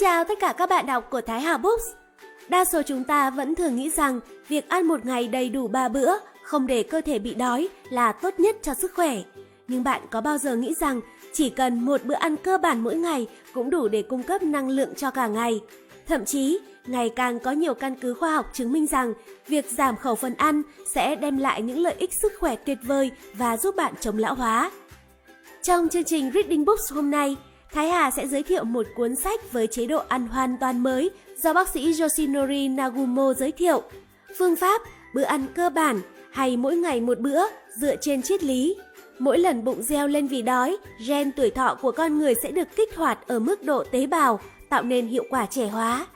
chào tất cả các bạn đọc của Thái Hà Books. Đa số chúng ta vẫn thường nghĩ rằng việc ăn một ngày đầy đủ 3 bữa, không để cơ thể bị đói là tốt nhất cho sức khỏe. Nhưng bạn có bao giờ nghĩ rằng chỉ cần một bữa ăn cơ bản mỗi ngày cũng đủ để cung cấp năng lượng cho cả ngày? Thậm chí, ngày càng có nhiều căn cứ khoa học chứng minh rằng việc giảm khẩu phần ăn sẽ đem lại những lợi ích sức khỏe tuyệt vời và giúp bạn chống lão hóa. Trong chương trình Reading Books hôm nay, Thái Hà sẽ giới thiệu một cuốn sách với chế độ ăn hoàn toàn mới do bác sĩ Yoshinori Nagumo giới thiệu. Phương pháp bữa ăn cơ bản hay mỗi ngày một bữa dựa trên triết lý. Mỗi lần bụng reo lên vì đói, gen tuổi thọ của con người sẽ được kích hoạt ở mức độ tế bào, tạo nên hiệu quả trẻ hóa.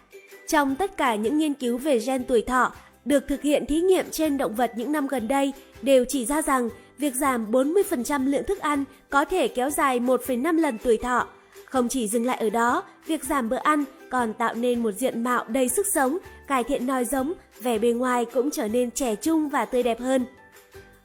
Trong tất cả những nghiên cứu về gen tuổi thọ được thực hiện thí nghiệm trên động vật những năm gần đây đều chỉ ra rằng việc giảm 40% lượng thức ăn có thể kéo dài 1,5 lần tuổi thọ. Không chỉ dừng lại ở đó, việc giảm bữa ăn còn tạo nên một diện mạo đầy sức sống, cải thiện nòi giống, vẻ bề ngoài cũng trở nên trẻ trung và tươi đẹp hơn.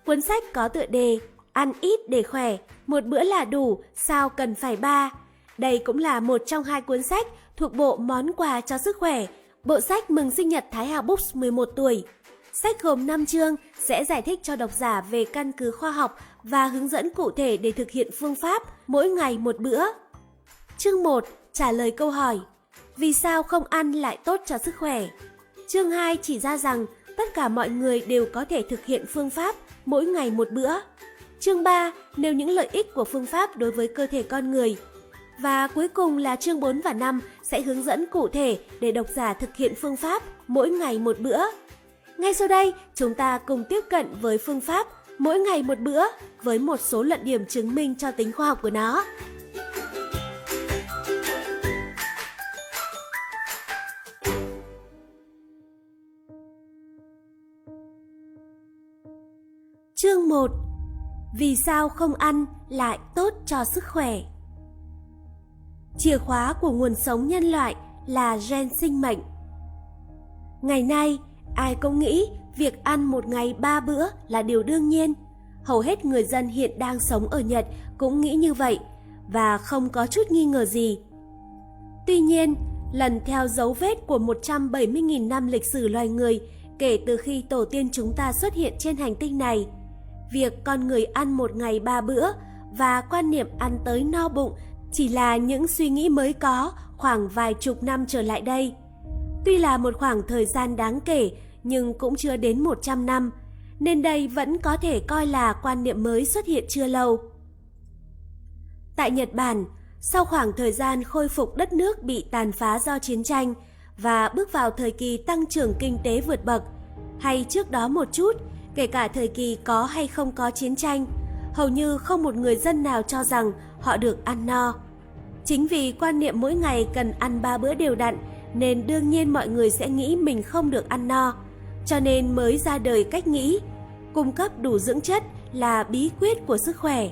Cuốn sách có tựa đề Ăn ít để khỏe, một bữa là đủ, sao cần phải ba. Đây cũng là một trong hai cuốn sách thuộc bộ Món quà cho sức khỏe, bộ sách mừng sinh nhật Thái Hà Books 11 tuổi. Sách gồm 5 chương sẽ giải thích cho độc giả về căn cứ khoa học và hướng dẫn cụ thể để thực hiện phương pháp mỗi ngày một bữa. Chương 1 trả lời câu hỏi Vì sao không ăn lại tốt cho sức khỏe? Chương 2 chỉ ra rằng tất cả mọi người đều có thể thực hiện phương pháp mỗi ngày một bữa. Chương 3 nêu những lợi ích của phương pháp đối với cơ thể con người. Và cuối cùng là chương 4 và 5 sẽ hướng dẫn cụ thể để độc giả thực hiện phương pháp mỗi ngày một bữa. Ngay sau đây, chúng ta cùng tiếp cận với phương pháp mỗi ngày một bữa với một số luận điểm chứng minh cho tính khoa học của nó. Chương 1 Vì sao không ăn lại tốt cho sức khỏe? Chìa khóa của nguồn sống nhân loại là gen sinh mệnh. Ngày nay, ai cũng nghĩ việc ăn một ngày ba bữa là điều đương nhiên. Hầu hết người dân hiện đang sống ở Nhật cũng nghĩ như vậy và không có chút nghi ngờ gì. Tuy nhiên, lần theo dấu vết của 170.000 năm lịch sử loài người kể từ khi tổ tiên chúng ta xuất hiện trên hành tinh này, việc con người ăn một ngày ba bữa và quan niệm ăn tới no bụng chỉ là những suy nghĩ mới có khoảng vài chục năm trở lại đây. Tuy là một khoảng thời gian đáng kể nhưng cũng chưa đến 100 năm, nên đây vẫn có thể coi là quan niệm mới xuất hiện chưa lâu. Tại Nhật Bản, sau khoảng thời gian khôi phục đất nước bị tàn phá do chiến tranh và bước vào thời kỳ tăng trưởng kinh tế vượt bậc, hay trước đó một chút, kể cả thời kỳ có hay không có chiến tranh, hầu như không một người dân nào cho rằng họ được ăn no. Chính vì quan niệm mỗi ngày cần ăn ba bữa đều đặn nên đương nhiên mọi người sẽ nghĩ mình không được ăn no, cho nên mới ra đời cách nghĩ cung cấp đủ dưỡng chất là bí quyết của sức khỏe.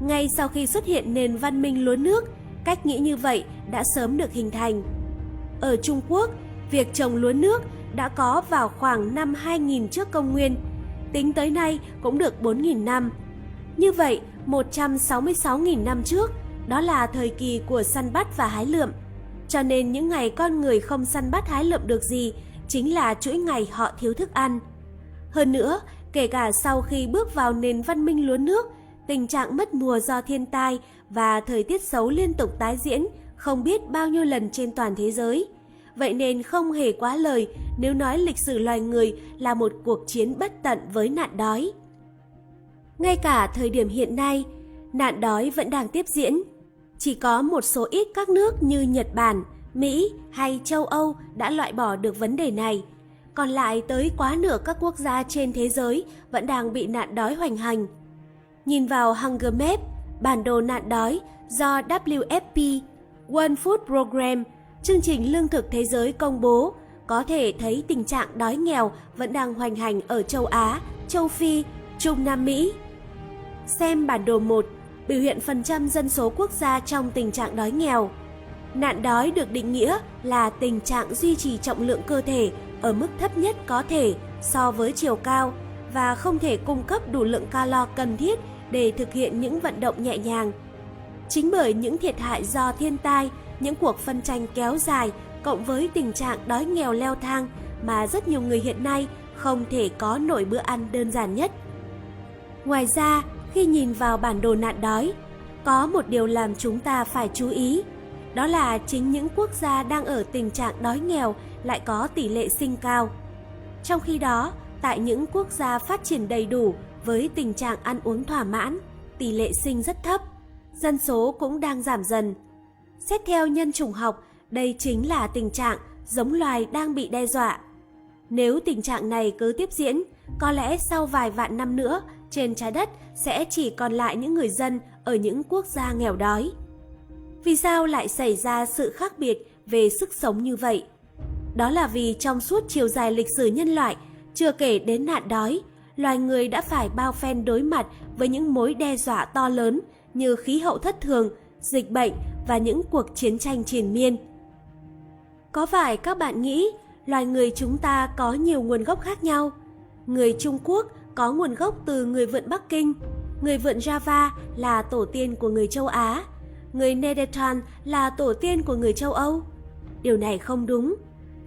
Ngay sau khi xuất hiện nền văn minh lúa nước, cách nghĩ như vậy đã sớm được hình thành. Ở Trung Quốc, việc trồng lúa nước đã có vào khoảng năm 2000 trước công nguyên, tính tới nay cũng được 4000 năm. Như vậy, 166.000 năm trước, đó là thời kỳ của săn bắt và hái lượm. Cho nên những ngày con người không săn bắt hái lượm được gì chính là chuỗi ngày họ thiếu thức ăn. Hơn nữa, kể cả sau khi bước vào nền văn minh lúa nước, tình trạng mất mùa do thiên tai và thời tiết xấu liên tục tái diễn không biết bao nhiêu lần trên toàn thế giới. Vậy nên không hề quá lời nếu nói lịch sử loài người là một cuộc chiến bất tận với nạn đói. Ngay cả thời điểm hiện nay, nạn đói vẫn đang tiếp diễn. Chỉ có một số ít các nước như Nhật Bản, Mỹ hay châu Âu đã loại bỏ được vấn đề này. Còn lại tới quá nửa các quốc gia trên thế giới vẫn đang bị nạn đói hoành hành. Nhìn vào Hunger Map, bản đồ nạn đói do WFP, World Food Program, chương trình lương thực thế giới công bố, có thể thấy tình trạng đói nghèo vẫn đang hoành hành ở châu Á, châu Phi, Trung Nam Mỹ. Xem bản đồ 1, biểu hiện phần trăm dân số quốc gia trong tình trạng đói nghèo. Nạn đói được định nghĩa là tình trạng duy trì trọng lượng cơ thể ở mức thấp nhất có thể so với chiều cao và không thể cung cấp đủ lượng calo cần thiết để thực hiện những vận động nhẹ nhàng. Chính bởi những thiệt hại do thiên tai những cuộc phân tranh kéo dài cộng với tình trạng đói nghèo leo thang mà rất nhiều người hiện nay không thể có nổi bữa ăn đơn giản nhất. Ngoài ra, khi nhìn vào bản đồ nạn đói, có một điều làm chúng ta phải chú ý, đó là chính những quốc gia đang ở tình trạng đói nghèo lại có tỷ lệ sinh cao. Trong khi đó, tại những quốc gia phát triển đầy đủ với tình trạng ăn uống thỏa mãn, tỷ lệ sinh rất thấp, dân số cũng đang giảm dần. Xét theo nhân chủng học, đây chính là tình trạng giống loài đang bị đe dọa. Nếu tình trạng này cứ tiếp diễn, có lẽ sau vài vạn năm nữa, trên trái đất sẽ chỉ còn lại những người dân ở những quốc gia nghèo đói. Vì sao lại xảy ra sự khác biệt về sức sống như vậy? Đó là vì trong suốt chiều dài lịch sử nhân loại, chưa kể đến nạn đói, loài người đã phải bao phen đối mặt với những mối đe dọa to lớn như khí hậu thất thường, dịch bệnh và những cuộc chiến tranh triền miên. Có phải các bạn nghĩ loài người chúng ta có nhiều nguồn gốc khác nhau? Người Trung Quốc có nguồn gốc từ người vượn Bắc Kinh, người vượn Java là tổ tiên của người châu Á, người Neanderthal là tổ tiên của người châu Âu. Điều này không đúng.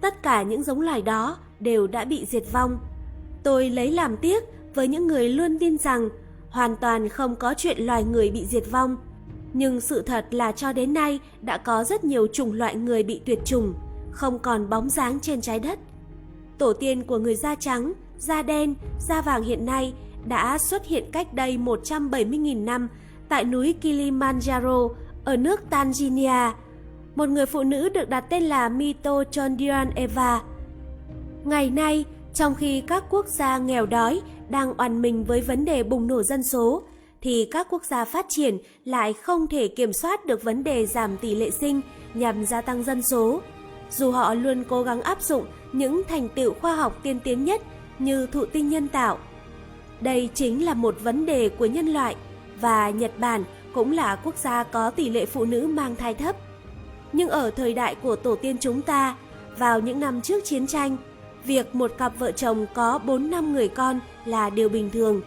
Tất cả những giống loài đó đều đã bị diệt vong. Tôi lấy làm tiếc với những người luôn tin rằng hoàn toàn không có chuyện loài người bị diệt vong. Nhưng sự thật là cho đến nay đã có rất nhiều chủng loại người bị tuyệt chủng, không còn bóng dáng trên trái đất. Tổ tiên của người da trắng, da đen, da vàng hiện nay đã xuất hiện cách đây 170.000 năm tại núi Kilimanjaro ở nước Tanzania. Một người phụ nữ được đặt tên là Mito Eva. Ngày nay, trong khi các quốc gia nghèo đói đang oằn mình với vấn đề bùng nổ dân số, thì các quốc gia phát triển lại không thể kiểm soát được vấn đề giảm tỷ lệ sinh nhằm gia tăng dân số. Dù họ luôn cố gắng áp dụng những thành tựu khoa học tiên tiến nhất như thụ tinh nhân tạo. Đây chính là một vấn đề của nhân loại và Nhật Bản cũng là quốc gia có tỷ lệ phụ nữ mang thai thấp. Nhưng ở thời đại của tổ tiên chúng ta, vào những năm trước chiến tranh, việc một cặp vợ chồng có 4 năm người con là điều bình thường.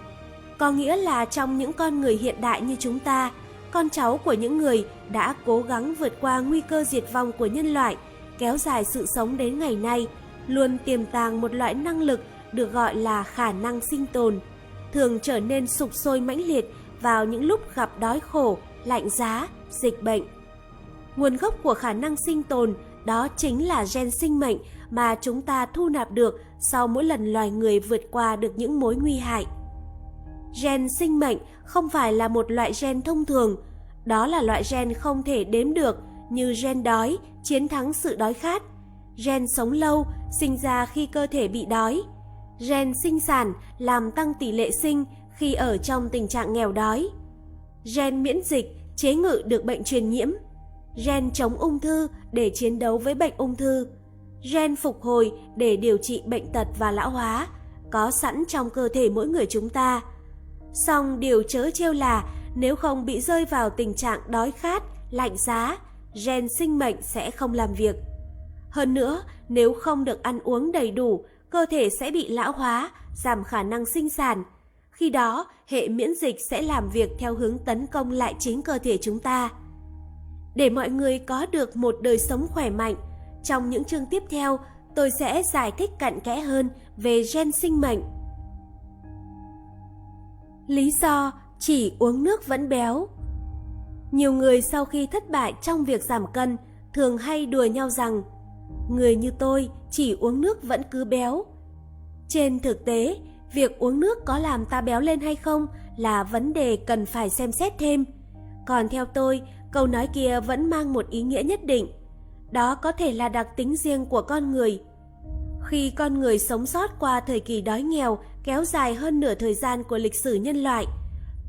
Có nghĩa là trong những con người hiện đại như chúng ta, con cháu của những người đã cố gắng vượt qua nguy cơ diệt vong của nhân loại, kéo dài sự sống đến ngày nay, luôn tiềm tàng một loại năng lực được gọi là khả năng sinh tồn, thường trở nên sục sôi mãnh liệt vào những lúc gặp đói khổ, lạnh giá, dịch bệnh. Nguồn gốc của khả năng sinh tồn đó chính là gen sinh mệnh mà chúng ta thu nạp được sau mỗi lần loài người vượt qua được những mối nguy hại. Gen sinh mệnh không phải là một loại gen thông thường, đó là loại gen không thể đếm được như gen đói, chiến thắng sự đói khát, gen sống lâu, sinh ra khi cơ thể bị đói, gen sinh sản làm tăng tỷ lệ sinh khi ở trong tình trạng nghèo đói, gen miễn dịch chế ngự được bệnh truyền nhiễm, gen chống ung thư để chiến đấu với bệnh ung thư, gen phục hồi để điều trị bệnh tật và lão hóa, có sẵn trong cơ thể mỗi người chúng ta. Song điều chớ trêu là nếu không bị rơi vào tình trạng đói khát, lạnh giá, gen sinh mệnh sẽ không làm việc. Hơn nữa, nếu không được ăn uống đầy đủ, cơ thể sẽ bị lão hóa, giảm khả năng sinh sản. Khi đó, hệ miễn dịch sẽ làm việc theo hướng tấn công lại chính cơ thể chúng ta. Để mọi người có được một đời sống khỏe mạnh, trong những chương tiếp theo, tôi sẽ giải thích cặn kẽ hơn về gen sinh mệnh. Lý do chỉ uống nước vẫn béo Nhiều người sau khi thất bại trong việc giảm cân thường hay đùa nhau rằng người như tôi chỉ uống nước vẫn cứ béo. Trên thực tế, việc uống nước có làm ta béo lên hay không là vấn đề cần phải xem xét thêm. Còn theo tôi, câu nói kia vẫn mang một ý nghĩa nhất định. Đó có thể là đặc tính riêng của con người. Khi con người sống sót qua thời kỳ đói nghèo kéo dài hơn nửa thời gian của lịch sử nhân loại,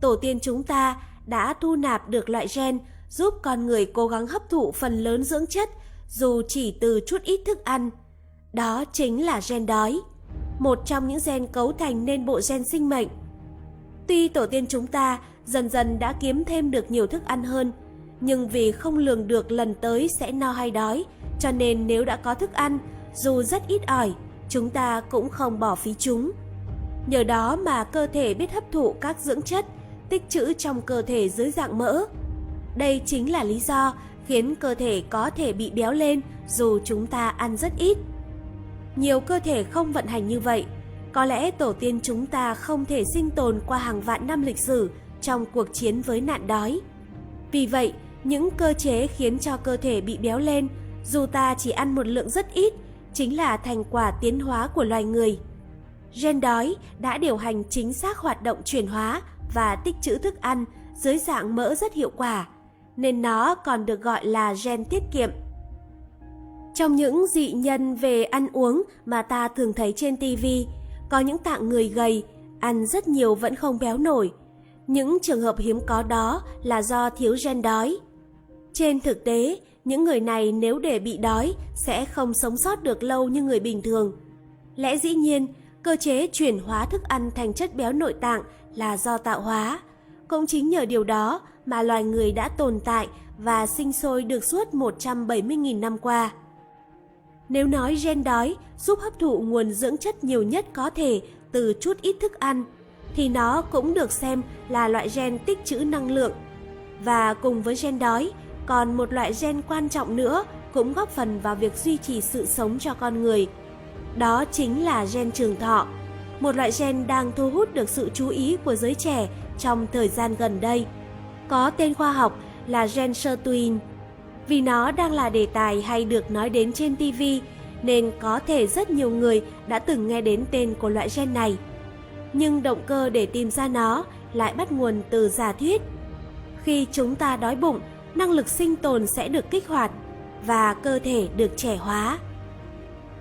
tổ tiên chúng ta đã thu nạp được loại gen giúp con người cố gắng hấp thụ phần lớn dưỡng chất dù chỉ từ chút ít thức ăn. Đó chính là gen đói, một trong những gen cấu thành nên bộ gen sinh mệnh. Tuy tổ tiên chúng ta dần dần đã kiếm thêm được nhiều thức ăn hơn, nhưng vì không lường được lần tới sẽ no hay đói, cho nên nếu đã có thức ăn, dù rất ít ỏi, chúng ta cũng không bỏ phí chúng. Nhờ đó mà cơ thể biết hấp thụ các dưỡng chất tích trữ trong cơ thể dưới dạng mỡ. Đây chính là lý do khiến cơ thể có thể bị béo lên dù chúng ta ăn rất ít. Nhiều cơ thể không vận hành như vậy, có lẽ tổ tiên chúng ta không thể sinh tồn qua hàng vạn năm lịch sử trong cuộc chiến với nạn đói. Vì vậy, những cơ chế khiến cho cơ thể bị béo lên, dù ta chỉ ăn một lượng rất ít, chính là thành quả tiến hóa của loài người. Gen đói đã điều hành chính xác hoạt động chuyển hóa và tích trữ thức ăn dưới dạng mỡ rất hiệu quả, nên nó còn được gọi là gen tiết kiệm. Trong những dị nhân về ăn uống mà ta thường thấy trên TV, có những tạng người gầy, ăn rất nhiều vẫn không béo nổi. Những trường hợp hiếm có đó là do thiếu gen đói. Trên thực tế, những người này nếu để bị đói sẽ không sống sót được lâu như người bình thường. Lẽ dĩ nhiên, cơ chế chuyển hóa thức ăn thành chất béo nội tạng là do tạo hóa. Cũng chính nhờ điều đó mà loài người đã tồn tại và sinh sôi được suốt 170.000 năm qua. Nếu nói gen đói giúp hấp thụ nguồn dưỡng chất nhiều nhất có thể từ chút ít thức ăn, thì nó cũng được xem là loại gen tích trữ năng lượng. Và cùng với gen đói, còn một loại gen quan trọng nữa cũng góp phần vào việc duy trì sự sống cho con người. Đó chính là gen trường thọ, một loại gen đang thu hút được sự chú ý của giới trẻ trong thời gian gần đây. Có tên khoa học là gen sirtuin. Vì nó đang là đề tài hay được nói đến trên TV, nên có thể rất nhiều người đã từng nghe đến tên của loại gen này. Nhưng động cơ để tìm ra nó lại bắt nguồn từ giả thuyết. Khi chúng ta đói bụng, năng lực sinh tồn sẽ được kích hoạt và cơ thể được trẻ hóa.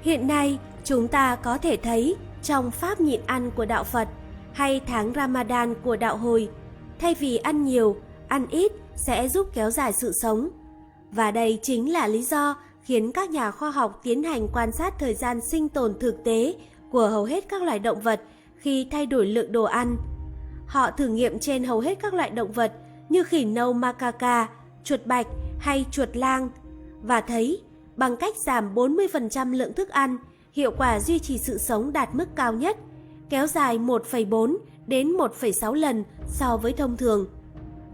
Hiện nay, chúng ta có thể thấy trong pháp nhịn ăn của đạo Phật hay tháng Ramadan của đạo Hồi, thay vì ăn nhiều, ăn ít sẽ giúp kéo dài sự sống. Và đây chính là lý do khiến các nhà khoa học tiến hành quan sát thời gian sinh tồn thực tế của hầu hết các loài động vật khi thay đổi lượng đồ ăn. Họ thử nghiệm trên hầu hết các loại động vật như khỉ nâu macaca, chuột bạch hay chuột lang và thấy bằng cách giảm 40% lượng thức ăn, hiệu quả duy trì sự sống đạt mức cao nhất, kéo dài 1,4 đến 1,6 lần so với thông thường.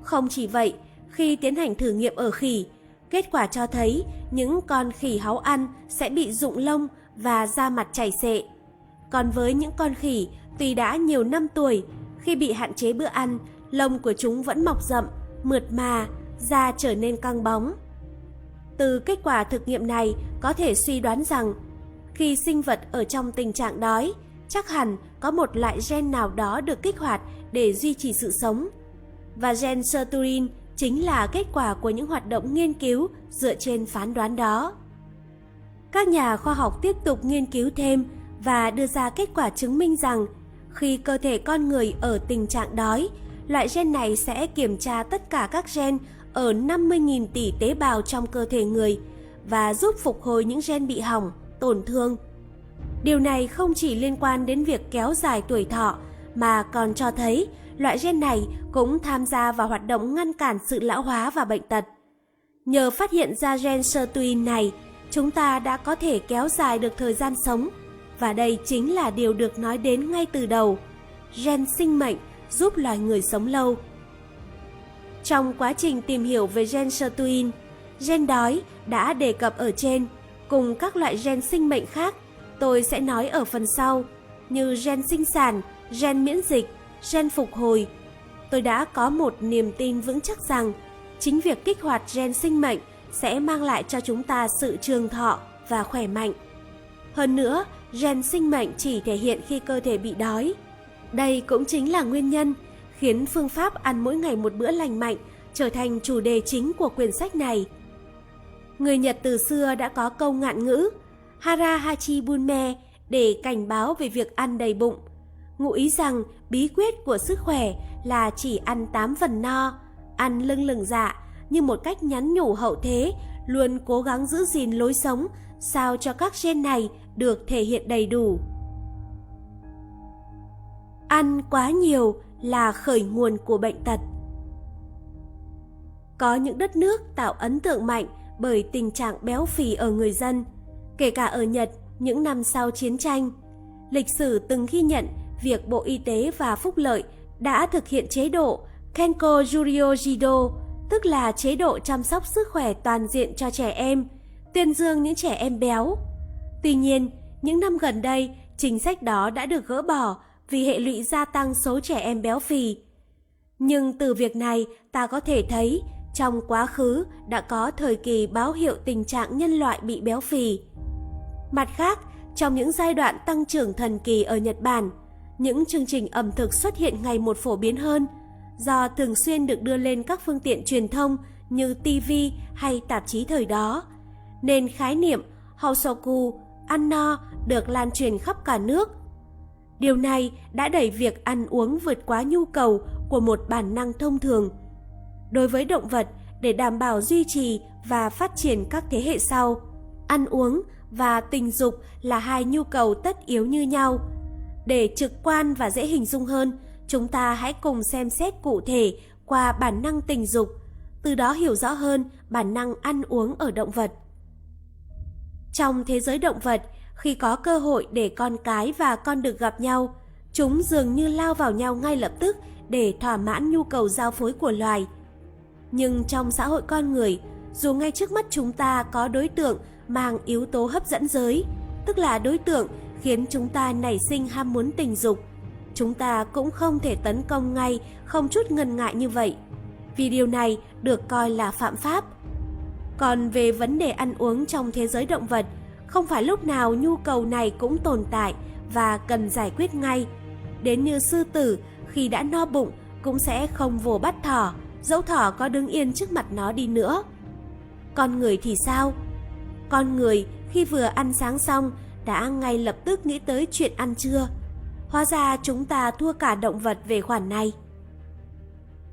Không chỉ vậy, khi tiến hành thử nghiệm ở khỉ, kết quả cho thấy những con khỉ háu ăn sẽ bị rụng lông và da mặt chảy xệ. Còn với những con khỉ tuy đã nhiều năm tuổi, khi bị hạn chế bữa ăn, lông của chúng vẫn mọc rậm, mượt mà da trở nên căng bóng. Từ kết quả thực nghiệm này có thể suy đoán rằng khi sinh vật ở trong tình trạng đói, chắc hẳn có một loại gen nào đó được kích hoạt để duy trì sự sống. Và gen sirtuin chính là kết quả của những hoạt động nghiên cứu dựa trên phán đoán đó. Các nhà khoa học tiếp tục nghiên cứu thêm và đưa ra kết quả chứng minh rằng khi cơ thể con người ở tình trạng đói, loại gen này sẽ kiểm tra tất cả các gen ở 50.000 tỷ tế bào trong cơ thể người và giúp phục hồi những gen bị hỏng, tổn thương. Điều này không chỉ liên quan đến việc kéo dài tuổi thọ mà còn cho thấy loại gen này cũng tham gia vào hoạt động ngăn cản sự lão hóa và bệnh tật. Nhờ phát hiện ra gen sirtuin này, chúng ta đã có thể kéo dài được thời gian sống và đây chính là điều được nói đến ngay từ đầu. Gen sinh mệnh giúp loài người sống lâu. Trong quá trình tìm hiểu về gen sirtuin, gen đói đã đề cập ở trên cùng các loại gen sinh mệnh khác tôi sẽ nói ở phần sau như gen sinh sản, gen miễn dịch, gen phục hồi. Tôi đã có một niềm tin vững chắc rằng chính việc kích hoạt gen sinh mệnh sẽ mang lại cho chúng ta sự trường thọ và khỏe mạnh. Hơn nữa, gen sinh mệnh chỉ thể hiện khi cơ thể bị đói. Đây cũng chính là nguyên nhân khiến phương pháp ăn mỗi ngày một bữa lành mạnh trở thành chủ đề chính của quyển sách này. Người Nhật từ xưa đã có câu ngạn ngữ Hara Hachi Bunme để cảnh báo về việc ăn đầy bụng. Ngụ ý rằng bí quyết của sức khỏe là chỉ ăn 8 phần no, ăn lưng lừng dạ như một cách nhắn nhủ hậu thế, luôn cố gắng giữ gìn lối sống sao cho các gen này được thể hiện đầy đủ. Ăn quá nhiều là khởi nguồn của bệnh tật. Có những đất nước tạo ấn tượng mạnh bởi tình trạng béo phì ở người dân, kể cả ở Nhật những năm sau chiến tranh. Lịch sử từng ghi nhận việc Bộ Y tế và Phúc lợi đã thực hiện chế độ Kenko Juryo Jido tức là chế độ chăm sóc sức khỏe toàn diện cho trẻ em, tuyên dương những trẻ em béo. Tuy nhiên, những năm gần đây, chính sách đó đã được gỡ bỏ vì hệ lụy gia tăng số trẻ em béo phì. Nhưng từ việc này, ta có thể thấy trong quá khứ đã có thời kỳ báo hiệu tình trạng nhân loại bị béo phì. Mặt khác, trong những giai đoạn tăng trưởng thần kỳ ở Nhật Bản, những chương trình ẩm thực xuất hiện ngày một phổ biến hơn do thường xuyên được đưa lên các phương tiện truyền thông như TV hay tạp chí thời đó, nên khái niệm Hosoku, ăn no được lan truyền khắp cả nước. Điều này đã đẩy việc ăn uống vượt quá nhu cầu của một bản năng thông thường. Đối với động vật, để đảm bảo duy trì và phát triển các thế hệ sau, ăn uống và tình dục là hai nhu cầu tất yếu như nhau. Để trực quan và dễ hình dung hơn, chúng ta hãy cùng xem xét cụ thể qua bản năng tình dục, từ đó hiểu rõ hơn bản năng ăn uống ở động vật. Trong thế giới động vật, khi có cơ hội để con cái và con được gặp nhau, chúng dường như lao vào nhau ngay lập tức để thỏa mãn nhu cầu giao phối của loài. Nhưng trong xã hội con người, dù ngay trước mắt chúng ta có đối tượng mang yếu tố hấp dẫn giới, tức là đối tượng khiến chúng ta nảy sinh ham muốn tình dục, chúng ta cũng không thể tấn công ngay không chút ngần ngại như vậy, vì điều này được coi là phạm pháp. Còn về vấn đề ăn uống trong thế giới động vật, không phải lúc nào nhu cầu này cũng tồn tại và cần giải quyết ngay. Đến như sư tử khi đã no bụng cũng sẽ không vồ bắt thỏ, dẫu thỏ có đứng yên trước mặt nó đi nữa. Con người thì sao? Con người khi vừa ăn sáng xong đã ngay lập tức nghĩ tới chuyện ăn trưa. Hóa ra chúng ta thua cả động vật về khoản này.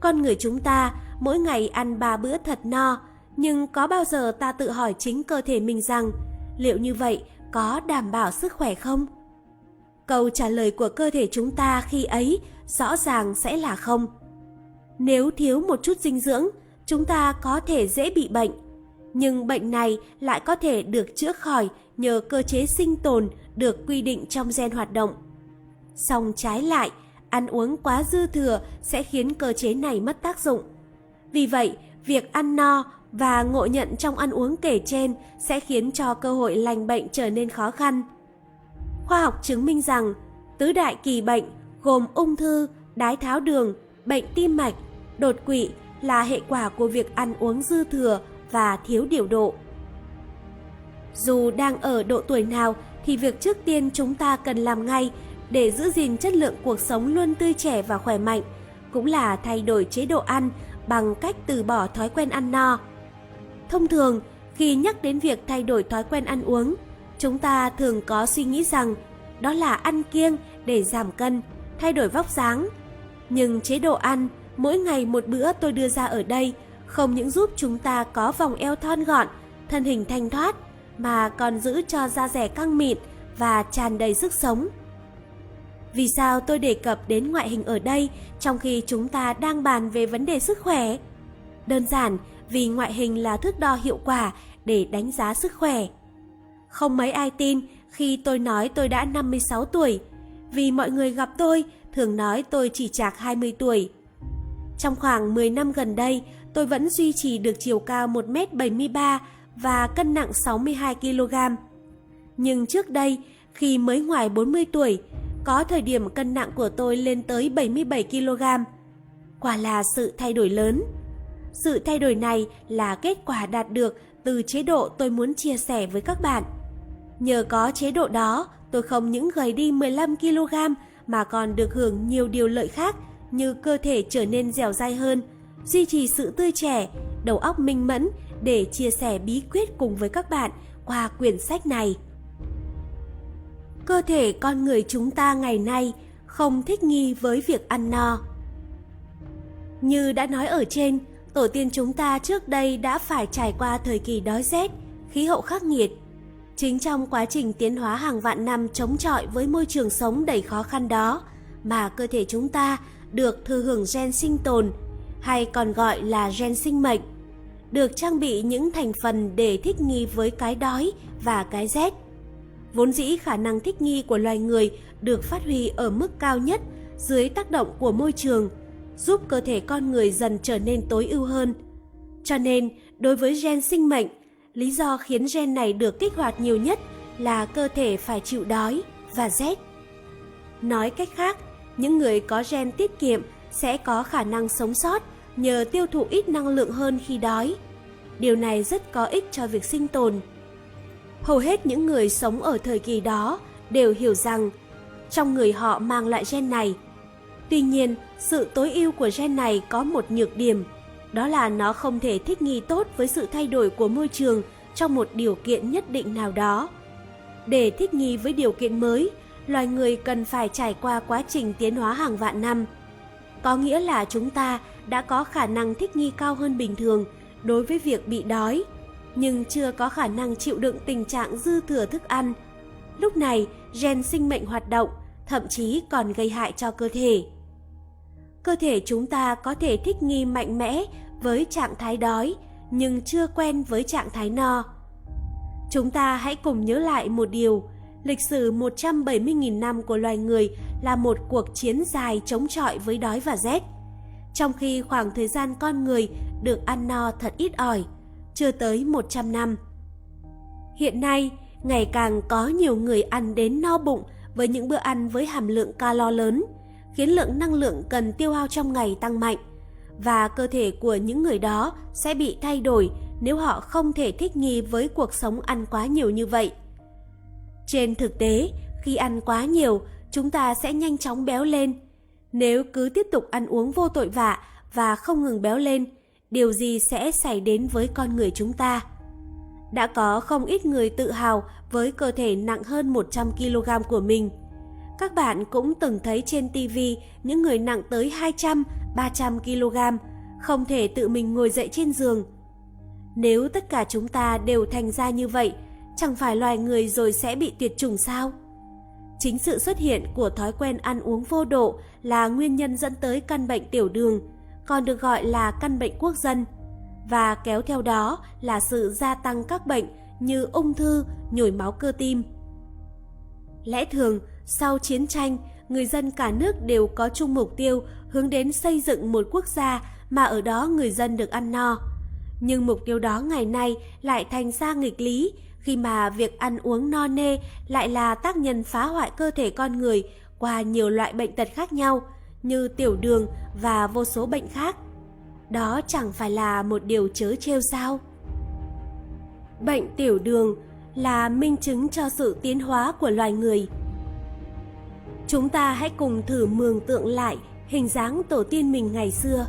Con người chúng ta mỗi ngày ăn ba bữa thật no, nhưng có bao giờ ta tự hỏi chính cơ thể mình rằng liệu như vậy có đảm bảo sức khỏe không? Câu trả lời của cơ thể chúng ta khi ấy rõ ràng sẽ là không. Nếu thiếu một chút dinh dưỡng, chúng ta có thể dễ bị bệnh. Nhưng bệnh này lại có thể được chữa khỏi nhờ cơ chế sinh tồn được quy định trong gen hoạt động. Song trái lại, ăn uống quá dư thừa sẽ khiến cơ chế này mất tác dụng. Vì vậy, việc ăn no và ngộ nhận trong ăn uống kể trên sẽ khiến cho cơ hội lành bệnh trở nên khó khăn. Khoa học chứng minh rằng tứ đại kỳ bệnh gồm ung thư, đái tháo đường, bệnh tim mạch, đột quỵ là hệ quả của việc ăn uống dư thừa và thiếu điều độ. Dù đang ở độ tuổi nào thì việc trước tiên chúng ta cần làm ngay để giữ gìn chất lượng cuộc sống luôn tươi trẻ và khỏe mạnh cũng là thay đổi chế độ ăn bằng cách từ bỏ thói quen ăn no. Thông thường, khi nhắc đến việc thay đổi thói quen ăn uống, chúng ta thường có suy nghĩ rằng đó là ăn kiêng để giảm cân, thay đổi vóc dáng. Nhưng chế độ ăn, mỗi ngày một bữa tôi đưa ra ở đây không những giúp chúng ta có vòng eo thon gọn, thân hình thanh thoát, mà còn giữ cho da rẻ căng mịn và tràn đầy sức sống. Vì sao tôi đề cập đến ngoại hình ở đây trong khi chúng ta đang bàn về vấn đề sức khỏe? Đơn giản vì ngoại hình là thước đo hiệu quả để đánh giá sức khỏe. Không mấy ai tin khi tôi nói tôi đã 56 tuổi, vì mọi người gặp tôi thường nói tôi chỉ chạc 20 tuổi. Trong khoảng 10 năm gần đây, tôi vẫn duy trì được chiều cao 1m73 và cân nặng 62 kg. Nhưng trước đây, khi mới ngoài 40 tuổi, có thời điểm cân nặng của tôi lên tới 77 kg. Quả là sự thay đổi lớn. Sự thay đổi này là kết quả đạt được từ chế độ tôi muốn chia sẻ với các bạn. Nhờ có chế độ đó, tôi không những gầy đi 15 kg mà còn được hưởng nhiều điều lợi khác như cơ thể trở nên dẻo dai hơn, duy trì sự tươi trẻ, đầu óc minh mẫn để chia sẻ bí quyết cùng với các bạn qua quyển sách này. Cơ thể con người chúng ta ngày nay không thích nghi với việc ăn no. Như đã nói ở trên, tổ tiên chúng ta trước đây đã phải trải qua thời kỳ đói rét, khí hậu khắc nghiệt. Chính trong quá trình tiến hóa hàng vạn năm chống chọi với môi trường sống đầy khó khăn đó mà cơ thể chúng ta được thừa hưởng gen sinh tồn hay còn gọi là gen sinh mệnh, được trang bị những thành phần để thích nghi với cái đói và cái rét. Vốn dĩ khả năng thích nghi của loài người được phát huy ở mức cao nhất dưới tác động của môi trường, giúp cơ thể con người dần trở nên tối ưu hơn. Cho nên, đối với gen sinh mệnh, lý do khiến gen này được kích hoạt nhiều nhất là cơ thể phải chịu đói và rét. Nói cách khác, những người có gen tiết kiệm sẽ có khả năng sống sót nhờ tiêu thụ ít năng lượng hơn khi đói. Điều này rất có ích cho việc sinh tồn. Hầu hết những người sống ở thời kỳ đó đều hiểu rằng trong người họ mang lại gen này. Tuy nhiên, sự tối ưu của gen này có một nhược điểm, đó là nó không thể thích nghi tốt với sự thay đổi của môi trường trong một điều kiện nhất định nào đó. Để thích nghi với điều kiện mới, loài người cần phải trải qua quá trình tiến hóa hàng vạn năm. Có nghĩa là chúng ta đã có khả năng thích nghi cao hơn bình thường đối với việc bị đói, nhưng chưa có khả năng chịu đựng tình trạng dư thừa thức ăn. Lúc này, gen sinh mệnh hoạt động, thậm chí còn gây hại cho cơ thể. Cơ thể chúng ta có thể thích nghi mạnh mẽ với trạng thái đói, nhưng chưa quen với trạng thái no. Chúng ta hãy cùng nhớ lại một điều, lịch sử 170.000 năm của loài người là một cuộc chiến dài chống chọi với đói và rét. Trong khi khoảng thời gian con người được ăn no thật ít ỏi, chưa tới 100 năm. Hiện nay, ngày càng có nhiều người ăn đến no bụng với những bữa ăn với hàm lượng calo lớn, khiến lượng năng lượng cần tiêu hao trong ngày tăng mạnh và cơ thể của những người đó sẽ bị thay đổi nếu họ không thể thích nghi với cuộc sống ăn quá nhiều như vậy. Trên thực tế, khi ăn quá nhiều, chúng ta sẽ nhanh chóng béo lên. Nếu cứ tiếp tục ăn uống vô tội vạ và không ngừng béo lên, điều gì sẽ xảy đến với con người chúng ta? Đã có không ít người tự hào với cơ thể nặng hơn 100 kg của mình. Các bạn cũng từng thấy trên TV những người nặng tới 200, 300 kg, không thể tự mình ngồi dậy trên giường. Nếu tất cả chúng ta đều thành ra như vậy, chẳng phải loài người rồi sẽ bị tuyệt chủng sao? Chính sự xuất hiện của thói quen ăn uống vô độ là nguyên nhân dẫn tới căn bệnh tiểu đường, còn được gọi là căn bệnh quốc dân, và kéo theo đó là sự gia tăng các bệnh như ung thư, nhồi máu cơ tim. Lẽ thường, sau chiến tranh, người dân cả nước đều có chung mục tiêu hướng đến xây dựng một quốc gia mà ở đó người dân được ăn no. Nhưng mục tiêu đó ngày nay lại thành ra nghịch lý khi mà việc ăn uống no nê lại là tác nhân phá hoại cơ thể con người qua nhiều loại bệnh tật khác nhau như tiểu đường và vô số bệnh khác. Đó chẳng phải là một điều chớ trêu sao? Bệnh tiểu đường là minh chứng cho sự tiến hóa của loài người. Chúng ta hãy cùng thử mường tượng lại hình dáng tổ tiên mình ngày xưa.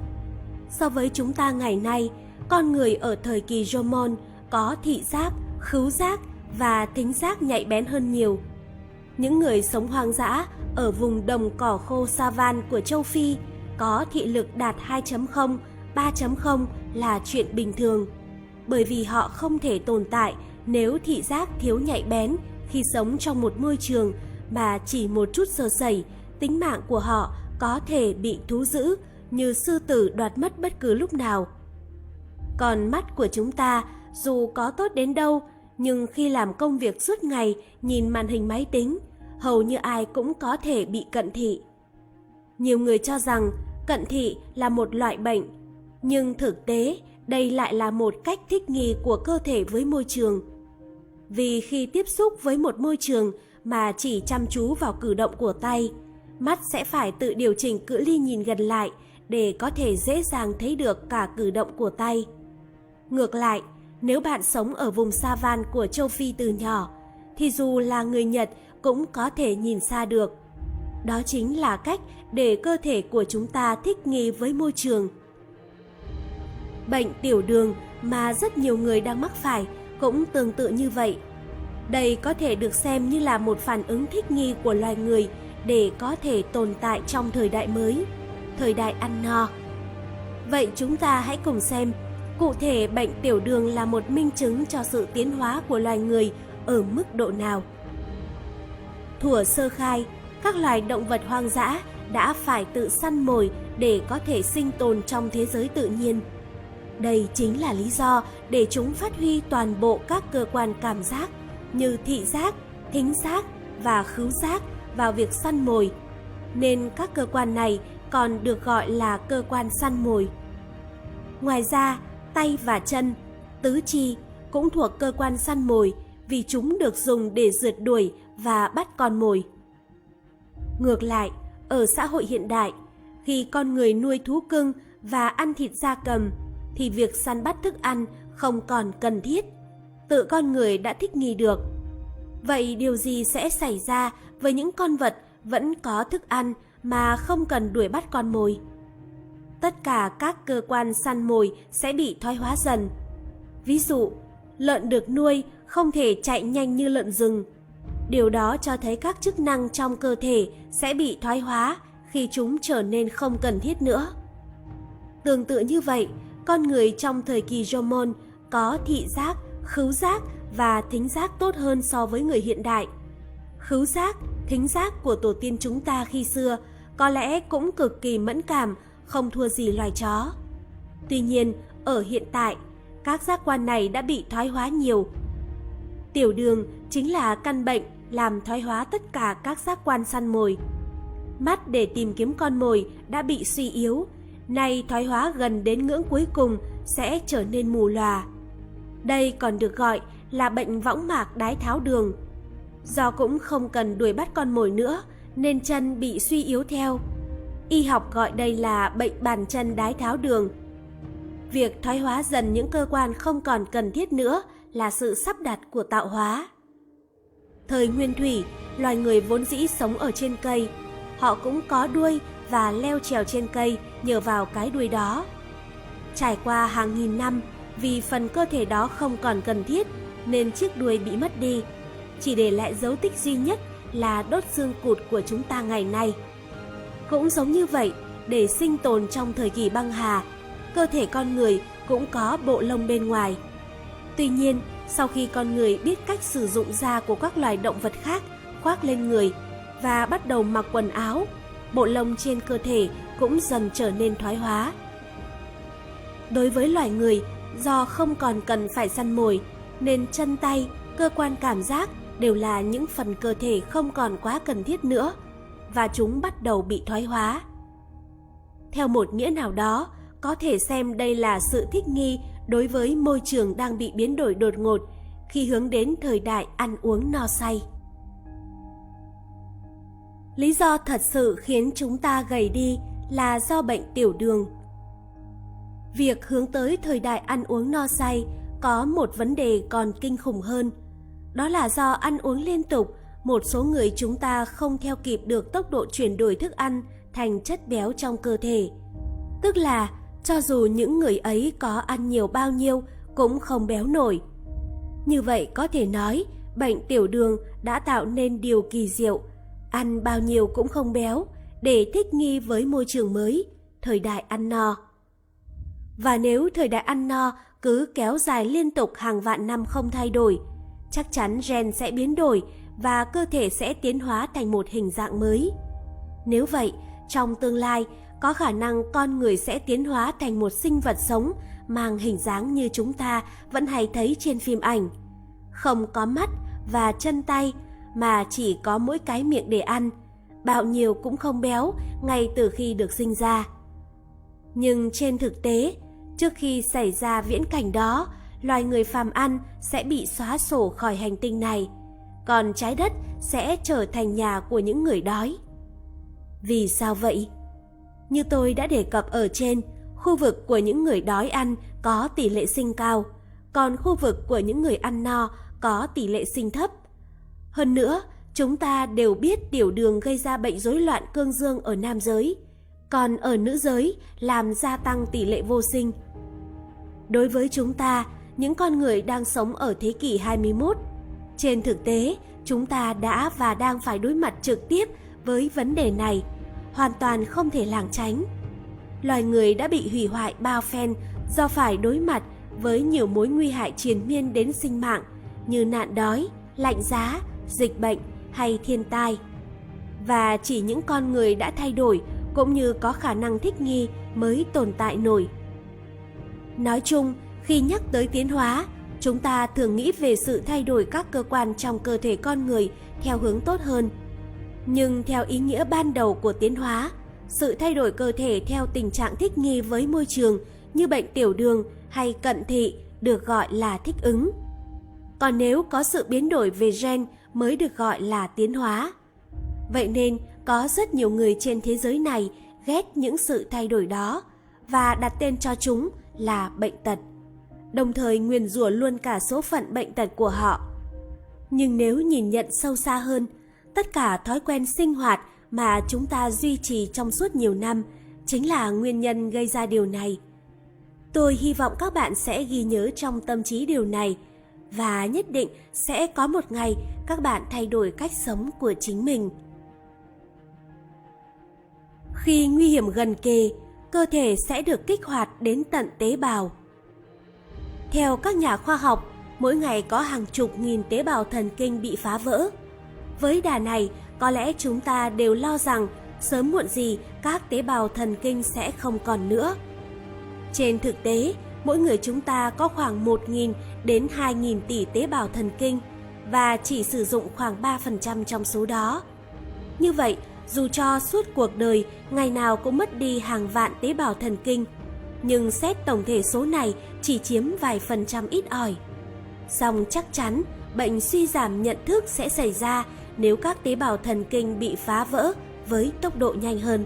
So với chúng ta ngày nay, con người ở thời kỳ Jomon có thị giác, khứu giác và thính giác nhạy bén hơn nhiều. Những người sống hoang dã ở vùng đồng cỏ khô savan của châu Phi có thị lực đạt 2.0, 3.0 là chuyện bình thường, bởi vì họ không thể tồn tại nếu thị giác thiếu nhạy bén khi sống trong một môi trường mà chỉ một chút sơ sẩy, tính mạng của họ có thể bị thú dữ như sư tử đoạt mất bất cứ lúc nào. Còn mắt của chúng ta dù có tốt đến đâu, nhưng khi làm công việc suốt ngày nhìn màn hình máy tính, hầu như ai cũng có thể bị cận thị. Nhiều người cho rằng cận thị là một loại bệnh, nhưng thực tế đây lại là một cách thích nghi của cơ thể với môi trường. Vì khi tiếp xúc với một môi trường mà chỉ chăm chú vào cử động của tay, mắt sẽ phải tự điều chỉnh cự ly nhìn gần lại để có thể dễ dàng thấy được cả cử động của tay. Ngược lại, nếu bạn sống ở vùng sa van của châu Phi từ nhỏ, thì dù là người Nhật cũng có thể nhìn xa được. Đó chính là cách để cơ thể của chúng ta thích nghi với môi trường. Bệnh tiểu đường mà rất nhiều người đang mắc phải cũng tương tự như vậy. Đây có thể được xem như là một phản ứng thích nghi của loài người để có thể tồn tại trong thời đại mới, thời đại ăn no. Vậy chúng ta hãy cùng xem, cụ thể bệnh tiểu đường là một minh chứng cho sự tiến hóa của loài người ở mức độ nào. Thủa sơ khai, các loài động vật hoang dã đã phải tự săn mồi để có thể sinh tồn trong thế giới tự nhiên. Đây chính là lý do để chúng phát huy toàn bộ các cơ quan cảm giác như thị giác, thính giác và khứu giác vào việc săn mồi, nên các cơ quan này còn được gọi là cơ quan săn mồi. Ngoài ra, tay và chân, tứ chi cũng thuộc cơ quan săn mồi vì chúng được dùng để rượt đuổi và bắt con mồi. Ngược lại, ở xã hội hiện đại, khi con người nuôi thú cưng và ăn thịt gia cầm thì việc săn bắt thức ăn không còn cần thiết. Tự con người đã thích nghi được. Vậy điều gì sẽ xảy ra với những con vật vẫn có thức ăn mà không cần đuổi bắt con mồi? Tất cả các cơ quan săn mồi sẽ bị thoái hóa dần. Ví dụ, lợn được nuôi không thể chạy nhanh như lợn rừng. Điều đó cho thấy các chức năng trong cơ thể sẽ bị thoái hóa khi chúng trở nên không cần thiết nữa. Tương tự như vậy, con người trong thời kỳ Jomon có thị giác, khứu giác và thính giác tốt hơn so với người hiện đại. Khứu giác, thính giác của tổ tiên chúng ta khi xưa có lẽ cũng cực kỳ mẫn cảm, không thua gì loài chó. Tuy nhiên, ở hiện tại, các giác quan này đã bị thoái hóa nhiều. Tiểu đường chính là căn bệnh làm thoái hóa tất cả các giác quan săn mồi. Mắt để tìm kiếm con mồi đã bị suy yếu, nay thoái hóa gần đến ngưỡng cuối cùng sẽ trở nên mù lòa. Đây còn được gọi là bệnh võng mạc đái tháo đường. Do cũng không cần đuổi bắt con mồi nữa nên chân bị suy yếu theo. Y học gọi đây là bệnh bàn chân đái tháo đường. Việc thoái hóa dần những cơ quan không còn cần thiết nữa là sự sắp đặt của tạo hóa. Thời nguyên thủy, loài người vốn dĩ sống ở trên cây. Họ cũng có đuôi và leo trèo trên cây nhờ vào cái đuôi đó. Trải qua hàng nghìn năm, vì phần cơ thể đó không còn cần thiết nên chiếc đuôi bị mất đi, chỉ để lại dấu tích duy nhất là đốt xương cụt của chúng ta ngày nay. Cũng giống như vậy, để sinh tồn trong thời kỳ băng hà, cơ thể con người cũng có bộ lông bên ngoài. Tuy nhiên, sau khi con người biết cách sử dụng da của các loài động vật khác khoác lên người và bắt đầu mặc quần áo, bộ lông trên cơ thể cũng dần trở nên thoái hóa. Đối với loài người, do không còn cần phải săn mồi, nên chân tay, cơ quan cảm giác đều là những phần cơ thể không còn quá cần thiết nữa và chúng bắt đầu bị thoái hóa. Theo một nghĩa nào đó, có thể xem đây là sự thích nghi đối với môi trường đang bị biến đổi đột ngột khi hướng đến thời đại ăn uống no say. Lý do thật sự khiến chúng ta gầy đi là do bệnh tiểu đường. Việc hướng tới thời đại ăn uống no say có một vấn đề còn kinh khủng hơn. Đó là do ăn uống liên tục, một số người chúng ta không theo kịp được tốc độ chuyển đổi thức ăn thành chất béo trong cơ thể. Tức là cho dù những người ấy có ăn nhiều bao nhiêu cũng không béo nổi. Như vậy có thể nói, bệnh tiểu đường đã tạo nên điều kỳ diệu, ăn bao nhiêu cũng không béo để thích nghi với môi trường mới, thời đại ăn no. Và nếu thời đại ăn no cứ kéo dài liên tục hàng vạn năm không thay đổi, chắc chắn gen sẽ biến đổi và cơ thể sẽ tiến hóa thành một hình dạng mới. Nếu vậy, trong tương lai có khả năng con người sẽ tiến hóa thành một sinh vật sống mang hình dáng như chúng ta vẫn hay thấy trên phim ảnh. Không có mắt và chân tay mà chỉ có mỗi cái miệng để ăn, bao nhiêu cũng không béo ngay từ khi được sinh ra. Nhưng trên thực tế, trước khi xảy ra viễn cảnh đó, loài người phàm ăn sẽ bị xóa sổ khỏi hành tinh này, còn trái đất sẽ trở thành nhà của những người đói. Vì sao vậy? Như tôi đã đề cập ở trên, khu vực của những người đói ăn có tỷ lệ sinh cao, còn khu vực của những người ăn no có tỷ lệ sinh thấp. Hơn nữa, chúng ta đều biết tiểu đường gây ra bệnh rối loạn cương dương ở nam giới, còn ở nữ giới làm gia tăng tỷ lệ vô sinh. Đối với chúng ta, những con người đang sống ở thế kỷ 21, trên thực tế, chúng ta đã và đang phải đối mặt trực tiếp với vấn đề này hoàn toàn không thể lảng tránh. Loài người đã bị hủy hoại bao phen do phải đối mặt với nhiều mối nguy hại triền miên đến sinh mạng như nạn đói, lạnh giá, dịch bệnh hay thiên tai. Và chỉ những con người đã thay đổi cũng như có khả năng thích nghi mới tồn tại nổi. Nói chung, khi nhắc tới tiến hóa, chúng ta thường nghĩ về sự thay đổi các cơ quan trong cơ thể con người theo hướng tốt hơn – nhưng theo ý nghĩa ban đầu của tiến hóa, sự thay đổi cơ thể theo tình trạng thích nghi với môi trường như bệnh tiểu đường hay cận thị được gọi là thích ứng. Còn nếu có sự biến đổi về gen mới được gọi là tiến hóa. Vậy nên có rất nhiều người trên thế giới này ghét những sự thay đổi đó và đặt tên cho chúng là bệnh tật. Đồng thời nguyền rủa luôn cả số phận bệnh tật của họ. Nhưng nếu nhìn nhận sâu xa hơn, tất cả thói quen sinh hoạt mà chúng ta duy trì trong suốt nhiều năm chính là nguyên nhân gây ra điều này. Tôi hy vọng các bạn sẽ ghi nhớ trong tâm trí điều này và nhất định sẽ có một ngày các bạn thay đổi cách sống của chính mình. Khi nguy hiểm gần kề, cơ thể sẽ được kích hoạt đến tận tế bào. Theo các nhà khoa học, mỗi ngày có hàng chục nghìn tế bào thần kinh bị phá vỡ. Với đà này, có lẽ chúng ta đều lo rằng sớm muộn gì các tế bào thần kinh sẽ không còn nữa. Trên thực tế, mỗi người chúng ta có khoảng 1.000 đến 2.000 tỷ tế bào thần kinh và chỉ sử dụng khoảng 3% trong số đó. Như vậy, dù cho suốt cuộc đời ngày nào cũng mất đi hàng vạn tế bào thần kinh, nhưng xét tổng thể số này chỉ chiếm vài phần trăm ít ỏi. Song chắc chắn bệnh suy giảm nhận thức sẽ xảy ra nếu các tế bào thần kinh bị phá vỡ với tốc độ nhanh hơn.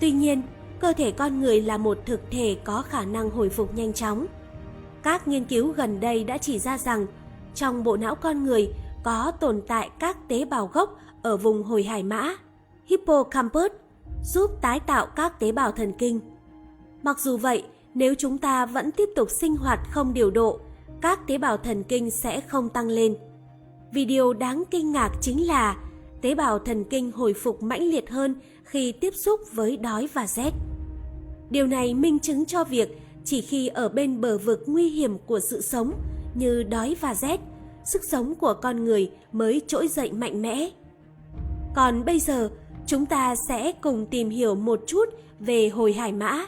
Tuy nhiên, cơ thể con người là một thực thể có khả năng hồi phục nhanh chóng. Các nghiên cứu gần đây đã chỉ ra rằng trong bộ não con người có tồn tại các tế bào gốc ở vùng hồi hải mã, hippocampus, giúp tái tạo các tế bào thần kinh. Mặc dù vậy, nếu chúng ta vẫn tiếp tục sinh hoạt không điều độ, các tế bào thần kinh sẽ không tăng lên. Vì điều đáng kinh ngạc chính là tế bào thần kinh hồi phục mãnh liệt hơn khi tiếp xúc với đói và rét. Điều này minh chứng cho việc chỉ khi ở bên bờ vực nguy hiểm của sự sống như đói và rét, sức sống của con người mới trỗi dậy mạnh mẽ. Còn bây giờ, chúng ta sẽ cùng tìm hiểu một chút về hồi hải mã.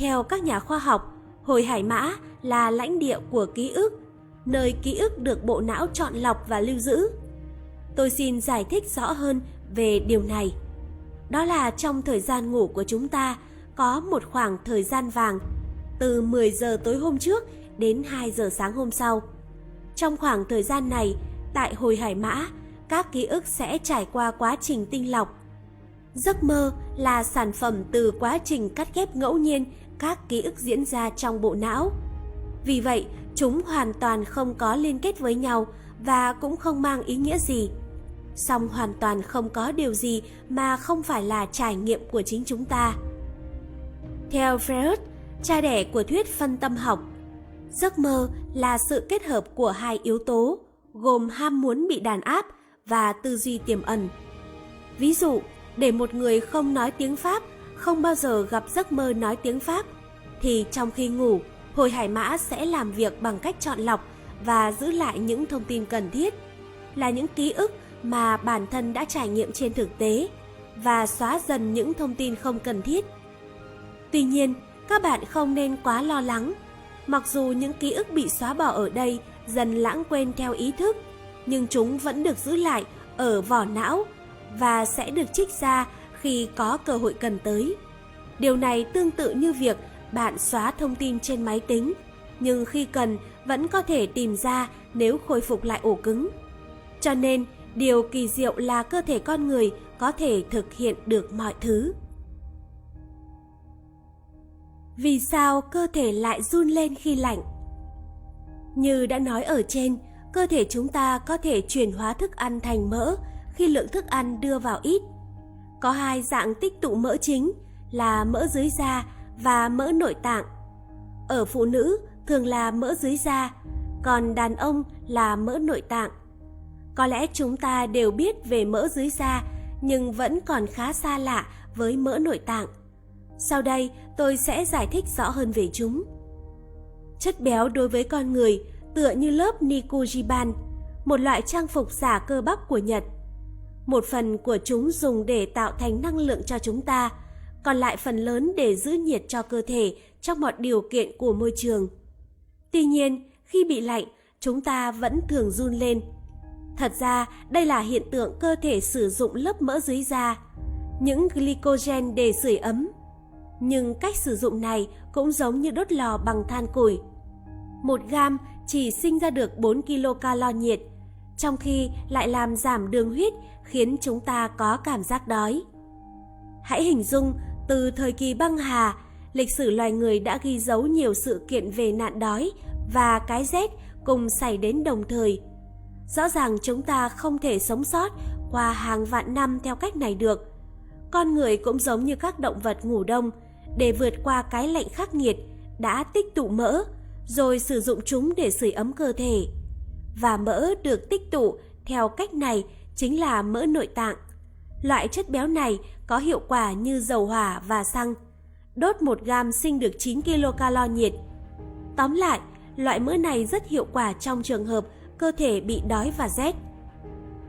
Theo các nhà khoa học, hồi hải mã là lãnh địa của ký ức, nơi ký ức được bộ não chọn lọc và lưu giữ. Tôi xin giải thích rõ hơn về điều này. Đó là trong thời gian ngủ của chúng ta có một khoảng thời gian vàng từ 10 giờ tối hôm trước đến 2 giờ sáng hôm sau. Trong khoảng thời gian này, tại hồi hải mã, các ký ức sẽ trải qua quá trình tinh lọc. Giấc mơ là sản phẩm từ quá trình cắt ghép ngẫu nhiên các ký ức diễn ra trong bộ não. Vì vậy, chúng hoàn toàn không có liên kết với nhau và cũng không mang ý nghĩa gì. Song hoàn toàn không có điều gì mà không phải là trải nghiệm của chính chúng ta. Theo Freud, cha đẻ của thuyết phân tâm học, giấc mơ là sự kết hợp của hai yếu tố, gồm ham muốn bị đàn áp và tư duy tiềm ẩn. Ví dụ, để một người không nói tiếng Pháp, không bao giờ gặp giấc mơ nói tiếng Pháp, thì trong khi ngủ, hồi hải mã sẽ làm việc bằng cách chọn lọc và giữ lại những thông tin cần thiết, là những ký ức mà bản thân đã trải nghiệm trên thực tế và xóa dần những thông tin không cần thiết. Tuy nhiên, các bạn không nên quá lo lắng. Mặc dù những ký ức bị xóa bỏ ở đây dần lãng quên theo ý thức, nhưng chúng vẫn được giữ lại ở vỏ não và sẽ được trích ra khi có cơ hội cần tới. Điều này tương tự như việc bạn xóa thông tin trên máy tính, nhưng khi cần vẫn có thể tìm ra nếu khôi phục lại ổ cứng. Cho nên, điều kỳ diệu là cơ thể con người có thể thực hiện được mọi thứ. Vì sao cơ thể lại run lên khi lạnh? Như đã nói ở trên, cơ thể chúng ta có thể chuyển hóa thức ăn thành mỡ khi lượng thức ăn đưa vào ít. Có hai dạng tích tụ mỡ chính là mỡ dưới da và mỡ nội tạng. Ở phụ nữ thường là mỡ dưới da, còn đàn ông là mỡ nội tạng. Có lẽ chúng ta đều biết về mỡ dưới da nhưng vẫn còn khá xa lạ với mỡ nội tạng. Sau đây tôi sẽ giải thích rõ hơn về chúng. Chất béo đối với con người tựa như lớp Nikujiban, một loại trang phục giả cơ bắp của Nhật. Một phần của chúng dùng để tạo thành năng lượng cho chúng ta, còn lại phần lớn để giữ nhiệt cho cơ thể trong mọi điều kiện của môi trường. Tuy nhiên, khi bị lạnh, chúng ta vẫn thường run lên. Thật ra, đây là hiện tượng cơ thể sử dụng lớp mỡ dưới da, những glycogen để sưởi ấm. Nhưng cách sử dụng này cũng giống như đốt lò bằng than củi. Một gam chỉ sinh ra được 4 kcal nhiệt, trong khi lại làm giảm đường huyết khiến chúng ta có cảm giác đói. Hãy hình dung từ thời kỳ băng hà, lịch sử loài người đã ghi dấu nhiều sự kiện về nạn đói và cái rét cùng xảy đến đồng thời. Rõ ràng chúng ta không thể sống sót qua hàng vạn năm theo cách này được. Con người cũng giống như các động vật ngủ đông, để vượt qua cái lạnh khắc nghiệt, đã tích tụ mỡ, rồi sử dụng chúng để sưởi ấm cơ thể. Và mỡ được tích tụ theo cách này chính là mỡ nội tạng. Loại chất béo này có hiệu quả như dầu hỏa và xăng. Đốt 1 gam sinh được 9 kcal nhiệt. Tóm lại, loại mỡ này rất hiệu quả trong trường hợp cơ thể bị đói và rét.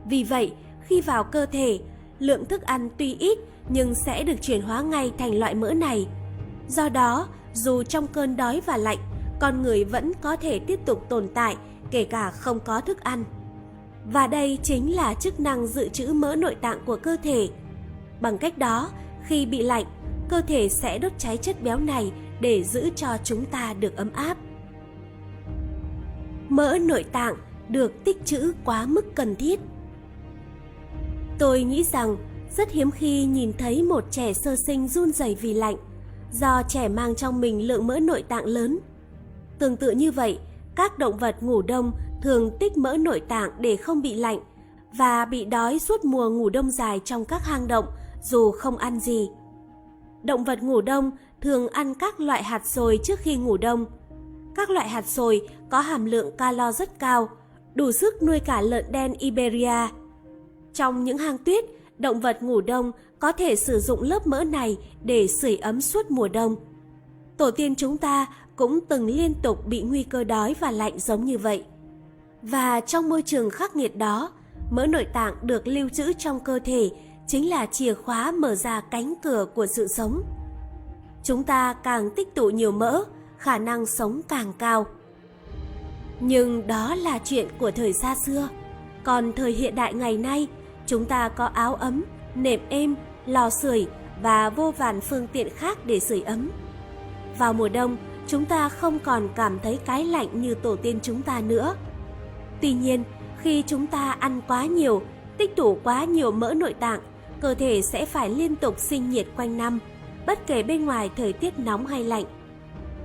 Vì vậy, khi vào cơ thể, lượng thức ăn tuy ít nhưng sẽ được chuyển hóa ngay thành loại mỡ này. Do đó, dù trong cơn đói và lạnh, con người vẫn có thể tiếp tục tồn tại kể cả không có thức ăn. Và đây chính là chức năng dự trữ mỡ nội tạng của cơ thể. Bằng cách đó, khi bị lạnh, cơ thể sẽ đốt cháy chất béo này để giữ cho chúng ta được ấm áp. Mỡ nội tạng được tích trữ quá mức cần thiết. Tôi nghĩ rằng rất hiếm khi nhìn thấy một trẻ sơ sinh run rẩy vì lạnh, do trẻ mang trong mình lượng mỡ nội tạng lớn. Tương tự như vậy, các động vật ngủ đông thường tích mỡ nội tạng để không bị lạnh và bị đói suốt mùa ngủ đông dài trong các hang động dù không ăn gì. Động vật ngủ đông thường ăn các loại hạt sồi trước khi ngủ đông. Các loại hạt sồi có hàm lượng calo rất cao, đủ sức nuôi cả lợn đen Iberia. Trong những hang tuyết, động vật ngủ đông có thể sử dụng lớp mỡ này để sưởi ấm suốt mùa đông. Tổ tiên chúng ta cũng từng liên tục bị nguy cơ đói và lạnh giống như vậy. Và trong môi trường khắc nghiệt đó, mỡ nội tạng được lưu trữ trong cơ thể chính là chìa khóa mở ra cánh cửa của sự sống. Chúng ta càng tích tụ nhiều mỡ, khả năng sống càng cao. Nhưng đó là chuyện của thời xa xưa. Còn thời hiện đại ngày nay, chúng ta có áo ấm, nệm êm, lò sưởi và vô vàn phương tiện khác để sưởi ấm. Vào mùa đông, chúng ta không còn cảm thấy cái lạnh như tổ tiên chúng ta nữa. Tuy nhiên, khi chúng ta ăn quá nhiều, tích tụ quá nhiều mỡ nội tạng, cơ thể sẽ phải liên tục sinh nhiệt quanh năm, bất kể bên ngoài thời tiết nóng hay lạnh.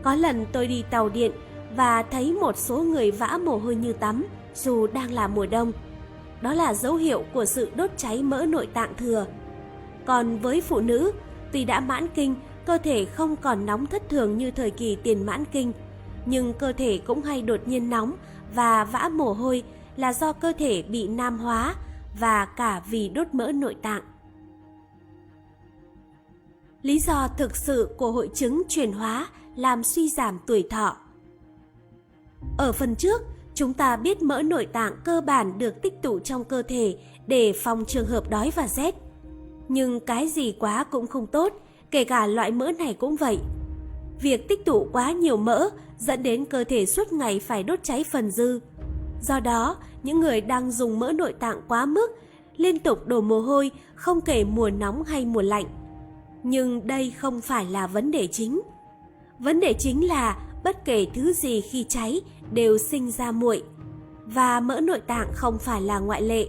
Có lần tôi đi tàu điện và thấy một số người vã mồ hôi như tắm dù đang là mùa đông. Đó là dấu hiệu của sự đốt cháy mỡ nội tạng thừa. Còn với phụ nữ, tuy đã mãn kinh, cơ thể không còn nóng thất thường như thời kỳ tiền mãn kinh, nhưng cơ thể cũng hay đột nhiên nóng và vã mồ hôi là do cơ thể bị nam hóa và cả vì đốt mỡ nội tạng. Lý do thực sự của hội chứng chuyển hóa làm suy giảm tuổi thọ. Ở phần trước, chúng ta biết mỡ nội tạng cơ bản được tích tụ trong cơ thể để phòng trường hợp đói và rét. Nhưng cái gì quá cũng không tốt, kể cả loại mỡ này cũng vậy. Việc tích tụ quá nhiều mỡ dẫn đến cơ thể suốt ngày phải đốt cháy phần dư. Do đó, những người đang dùng mỡ nội tạng quá mức, liên tục đổ mồ hôi không kể mùa nóng hay mùa lạnh. Nhưng đây không phải là vấn đề chính. Vấn đề chính là bất kể thứ gì khi cháy đều sinh ra muội và mỡ nội tạng không phải là ngoại lệ.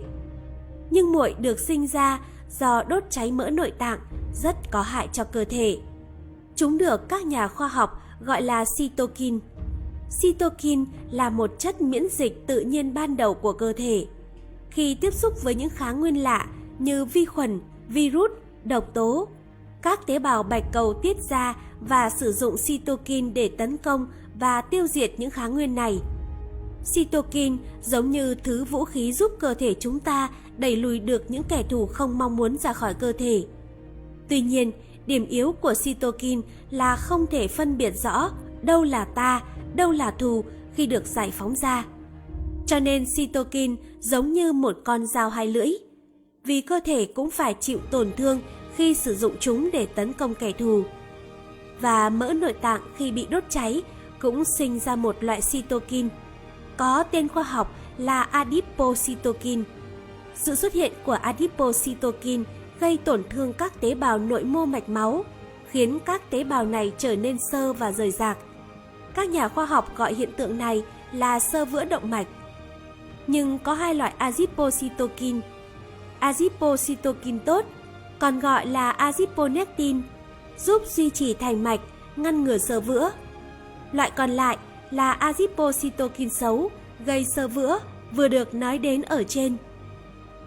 Nhưng muội được sinh ra do đốt cháy mỡ nội tạng rất có hại cho cơ thể. Chúng được các nhà khoa học gọi là cytokine. Cytokine là một chất miễn dịch tự nhiên ban đầu của cơ thể. Khi tiếp xúc với những kháng nguyên lạ như vi khuẩn, virus, độc tố, các tế bào bạch cầu tiết ra và sử dụng cytokine để tấn công và tiêu diệt những kháng nguyên này. Cytokine giống như thứ vũ khí giúp cơ thể chúng ta đẩy lùi được những kẻ thù không mong muốn ra khỏi cơ thể. Tuy nhiên, điểm yếu của cytokine là không thể phân biệt rõ đâu là ta, đâu là thù khi được giải phóng ra. Cho nên cytokine giống như một con dao hai lưỡi. Vì cơ thể cũng phải chịu tổn thương khi sử dụng chúng để tấn công kẻ thù. Và mỡ nội tạng khi bị đốt cháy cũng sinh ra một loại cytokine, có tên khoa học là adipocytokine. Sự xuất hiện của adipocytokine gây tổn thương các tế bào nội mô mạch máu khiến các tế bào này trở nên sơ và rời rạc. Các nhà khoa học gọi hiện tượng này là sơ vữa động mạch. Nhưng có hai loại adipocytokine. Adipocytokine tốt, còn gọi là adiponectin, giúp duy trì thành mạch, ngăn ngừa sơ vữa. Loại còn lại là adipocytokine xấu, gây sơ vữa, vừa được nói đến ở trên.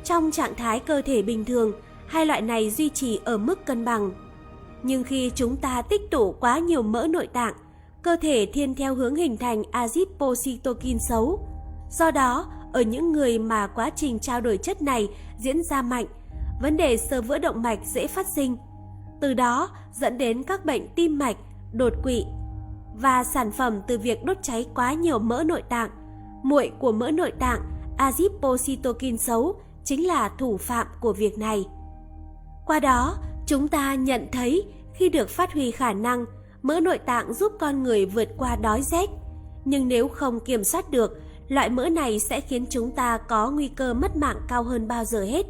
Trong trạng thái cơ thể bình thường, hai loại này duy trì ở mức cân bằng. Nhưng khi chúng ta tích tụ quá nhiều mỡ nội tạng, cơ thể thiên theo hướng hình thành adipocytokine xấu. Do đó, ở những người mà quá trình trao đổi chất này diễn ra mạnh, vấn đề sơ vữa động mạch dễ phát sinh. Từ đó dẫn đến các bệnh tim mạch, đột quỵ và sản phẩm từ việc đốt cháy quá nhiều mỡ nội tạng. Muội của mỡ nội tạng, adipocytokine xấu chính là thủ phạm của việc này. Qua đó, chúng ta nhận thấy khi được phát huy khả năng, mỡ nội tạng giúp con người vượt qua đói rét. Nhưng nếu không kiểm soát được, loại mỡ này sẽ khiến chúng ta có nguy cơ mất mạng cao hơn bao giờ hết.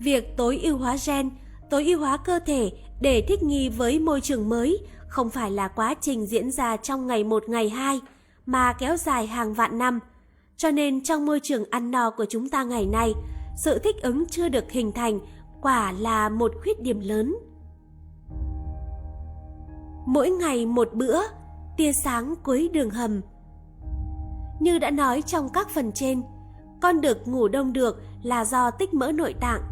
Việc tối ưu hóa gen, tối ưu hóa cơ thể để thích nghi với môi trường mới không phải là quá trình diễn ra trong ngày một ngày hai, mà kéo dài hàng vạn năm. Cho nên trong môi trường ăn no của chúng ta ngày nay, sự thích ứng chưa được hình thành quả là một khuyết điểm lớn. Mỗi ngày một bữa, tia sáng cuối đường hầm. Như đã nói trong các phần trên, con đực ngủ đông được là do tích mỡ nội tạng,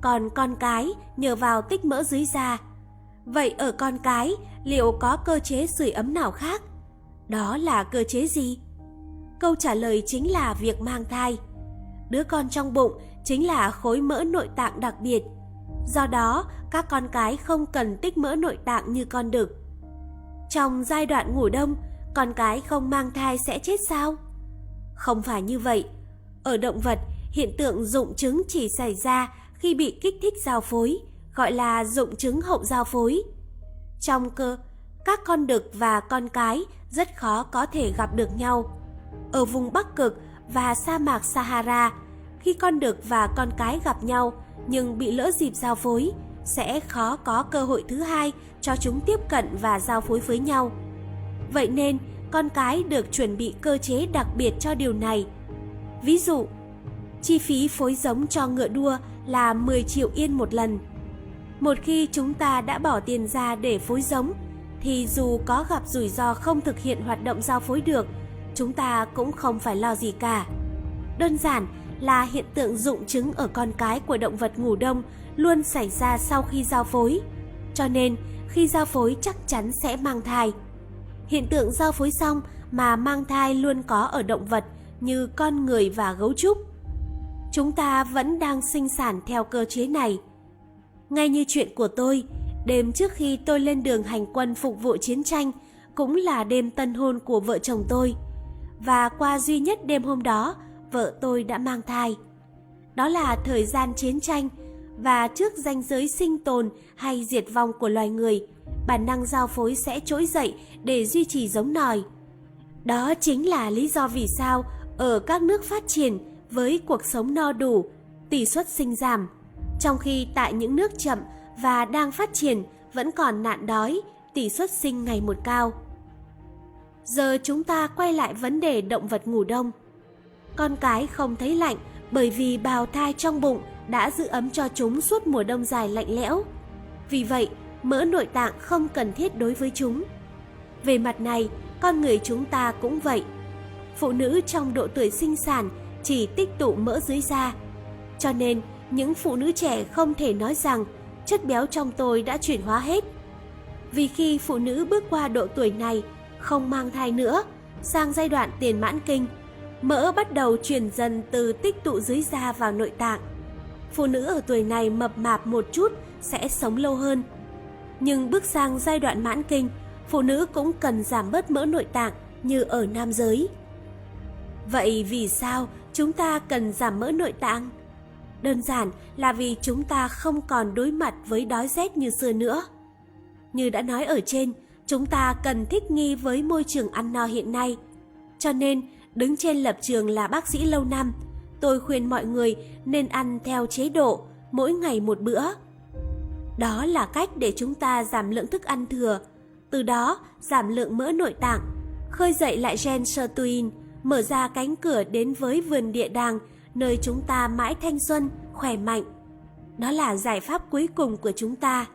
còn con cái nhờ vào tích mỡ dưới da. Vậy ở con cái liệu có cơ chế sưởi ấm nào khác? Đó là cơ chế gì? Câu trả lời chính là việc mang thai. Đứa con trong bụng chính là khối mỡ nội tạng đặc biệt. Do đó, các con cái không cần tích mỡ nội tạng như con đực. Trong giai đoạn ngủ đông, con cái không mang thai sẽ chết sao? Không phải như vậy. Ở động vật, hiện tượng dụng trứng chỉ xảy ra khi bị kích thích giao phối, gọi là dụng trứng hậu giao phối. Trong cơ, các con đực và con cái rất khó có thể gặp được nhau. Ở vùng Bắc Cực và sa mạc Sahara, khi con đực và con cái gặp nhau nhưng bị lỡ dịp giao phối, sẽ khó có cơ hội thứ hai cho chúng tiếp cận và giao phối với nhau. Vậy nên, con cái được chuẩn bị cơ chế đặc biệt cho điều này. Ví dụ, chi phí phối giống cho ngựa đua là 10 triệu yên một lần. Một khi chúng ta đã bỏ tiền ra để phối giống, thì dù có gặp rủi ro không thực hiện hoạt động giao phối được, chúng ta cũng không phải lo gì cả. Đơn giản là hiện tượng dụng trứng ở con cái của động vật ngủ đông luôn xảy ra sau khi giao phối. Cho nên, khi giao phối chắc chắn sẽ mang thai. Hiện tượng giao phối xong mà mang thai luôn có ở động vật như con người và gấu trúc. Chúng ta vẫn đang sinh sản theo cơ chế này. Ngay như chuyện của tôi, đêm trước khi tôi lên đường hành quân phục vụ chiến tranh cũng là đêm tân hôn của vợ chồng tôi. Và qua duy nhất đêm hôm đó, vợ tôi đã mang thai. Đó là thời gian chiến tranh và trước ranh giới sinh tồn hay diệt vong của loài người, bản năng giao phối sẽ trỗi dậy để duy trì giống nòi. Đó chính là lý do vì sao ở các nước phát triển với cuộc sống no đủ, tỷ suất sinh giảm, trong khi tại những nước chậm và đang phát triển vẫn còn nạn đói, tỷ suất sinh ngày một cao. Giờ chúng ta quay lại vấn đề động vật ngủ đông. Con cái không thấy lạnh bởi vì bào thai trong bụng đã giữ ấm cho chúng suốt mùa đông dài lạnh lẽo. Vì vậy, mỡ nội tạng không cần thiết đối với chúng. Về mặt này, con người chúng ta cũng vậy. Phụ nữ trong độ tuổi sinh sản chỉ tích tụ mỡ dưới da. Cho nên, những phụ nữ trẻ không thể nói rằng chất béo trong tôi đã chuyển hóa hết. Vì khi phụ nữ bước qua độ tuổi này, không mang thai nữa, sang giai đoạn tiền mãn kinh, mỡ bắt đầu chuyển dần từ tích tụ dưới da vào nội tạng. Phụ nữ ở tuổi này mập mạp một chút sẽ sống lâu hơn. Nhưng bước sang giai đoạn mãn kinh, phụ nữ cũng cần giảm bớt mỡ nội tạng như ở nam giới. Vậy vì sao chúng ta cần giảm mỡ nội tạng? Đơn giản là vì chúng ta không còn đối mặt với đói rét như xưa nữa. Như đã nói ở trên, chúng ta cần thích nghi với môi trường ăn no hiện nay. Cho nên, đứng trên lập trường là bác sĩ lâu năm, tôi khuyên mọi người nên ăn theo chế độ mỗi ngày một bữa. Đó là cách để chúng ta giảm lượng thức ăn thừa, từ đó giảm lượng mỡ nội tạng, khơi dậy lại gen sirtuin, mở ra cánh cửa đến với vườn địa đàng, nơi chúng ta mãi thanh xuân, khỏe mạnh. Đó là giải pháp cuối cùng của chúng ta.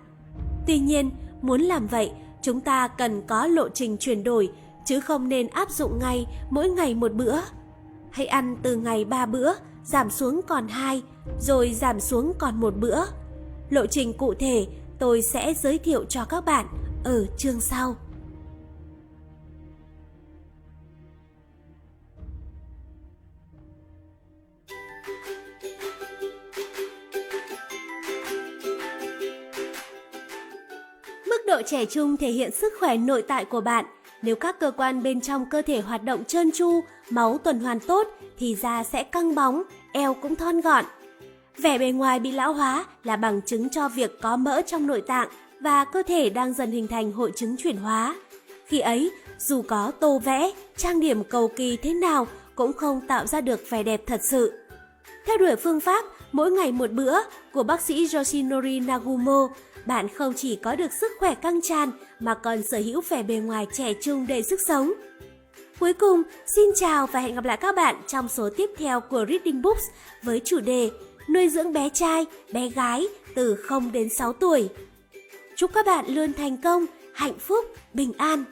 Tuy nhiên, muốn làm vậy, chúng ta cần có lộ trình chuyển đổi, chứ không nên áp dụng ngay mỗi ngày một bữa. Hãy ăn từ ngày 3 bữa, giảm xuống còn 2, rồi giảm xuống còn một bữa. Lộ trình cụ thể tôi sẽ giới thiệu cho các bạn ở chương sau. Mức độ trẻ trung thể hiện sức khỏe nội tại của bạn. Nếu các cơ quan bên trong cơ thể hoạt động trơn tru, máu tuần hoàn tốt thì da sẽ căng bóng, eo cũng thon gọn. Vẻ bề ngoài bị lão hóa là bằng chứng cho việc có mỡ trong nội tạng và cơ thể đang dần hình thành hội chứng chuyển hóa. Khi ấy, dù có tô vẽ, trang điểm cầu kỳ thế nào cũng không tạo ra được vẻ đẹp thật sự. Theo đuổi phương pháp mỗi ngày một bữa của bác sĩ Yoshinori Nagumo, bạn không chỉ có được sức khỏe căng tràn mà còn sở hữu vẻ bề ngoài trẻ trung đầy sức sống. Cuối cùng, xin chào và hẹn gặp lại các bạn trong số tiếp theo của Reading Books với chủ đề Nuôi dưỡng bé trai, bé gái từ 0 đến 6 tuổi. Chúc các bạn luôn thành công, hạnh phúc, bình an.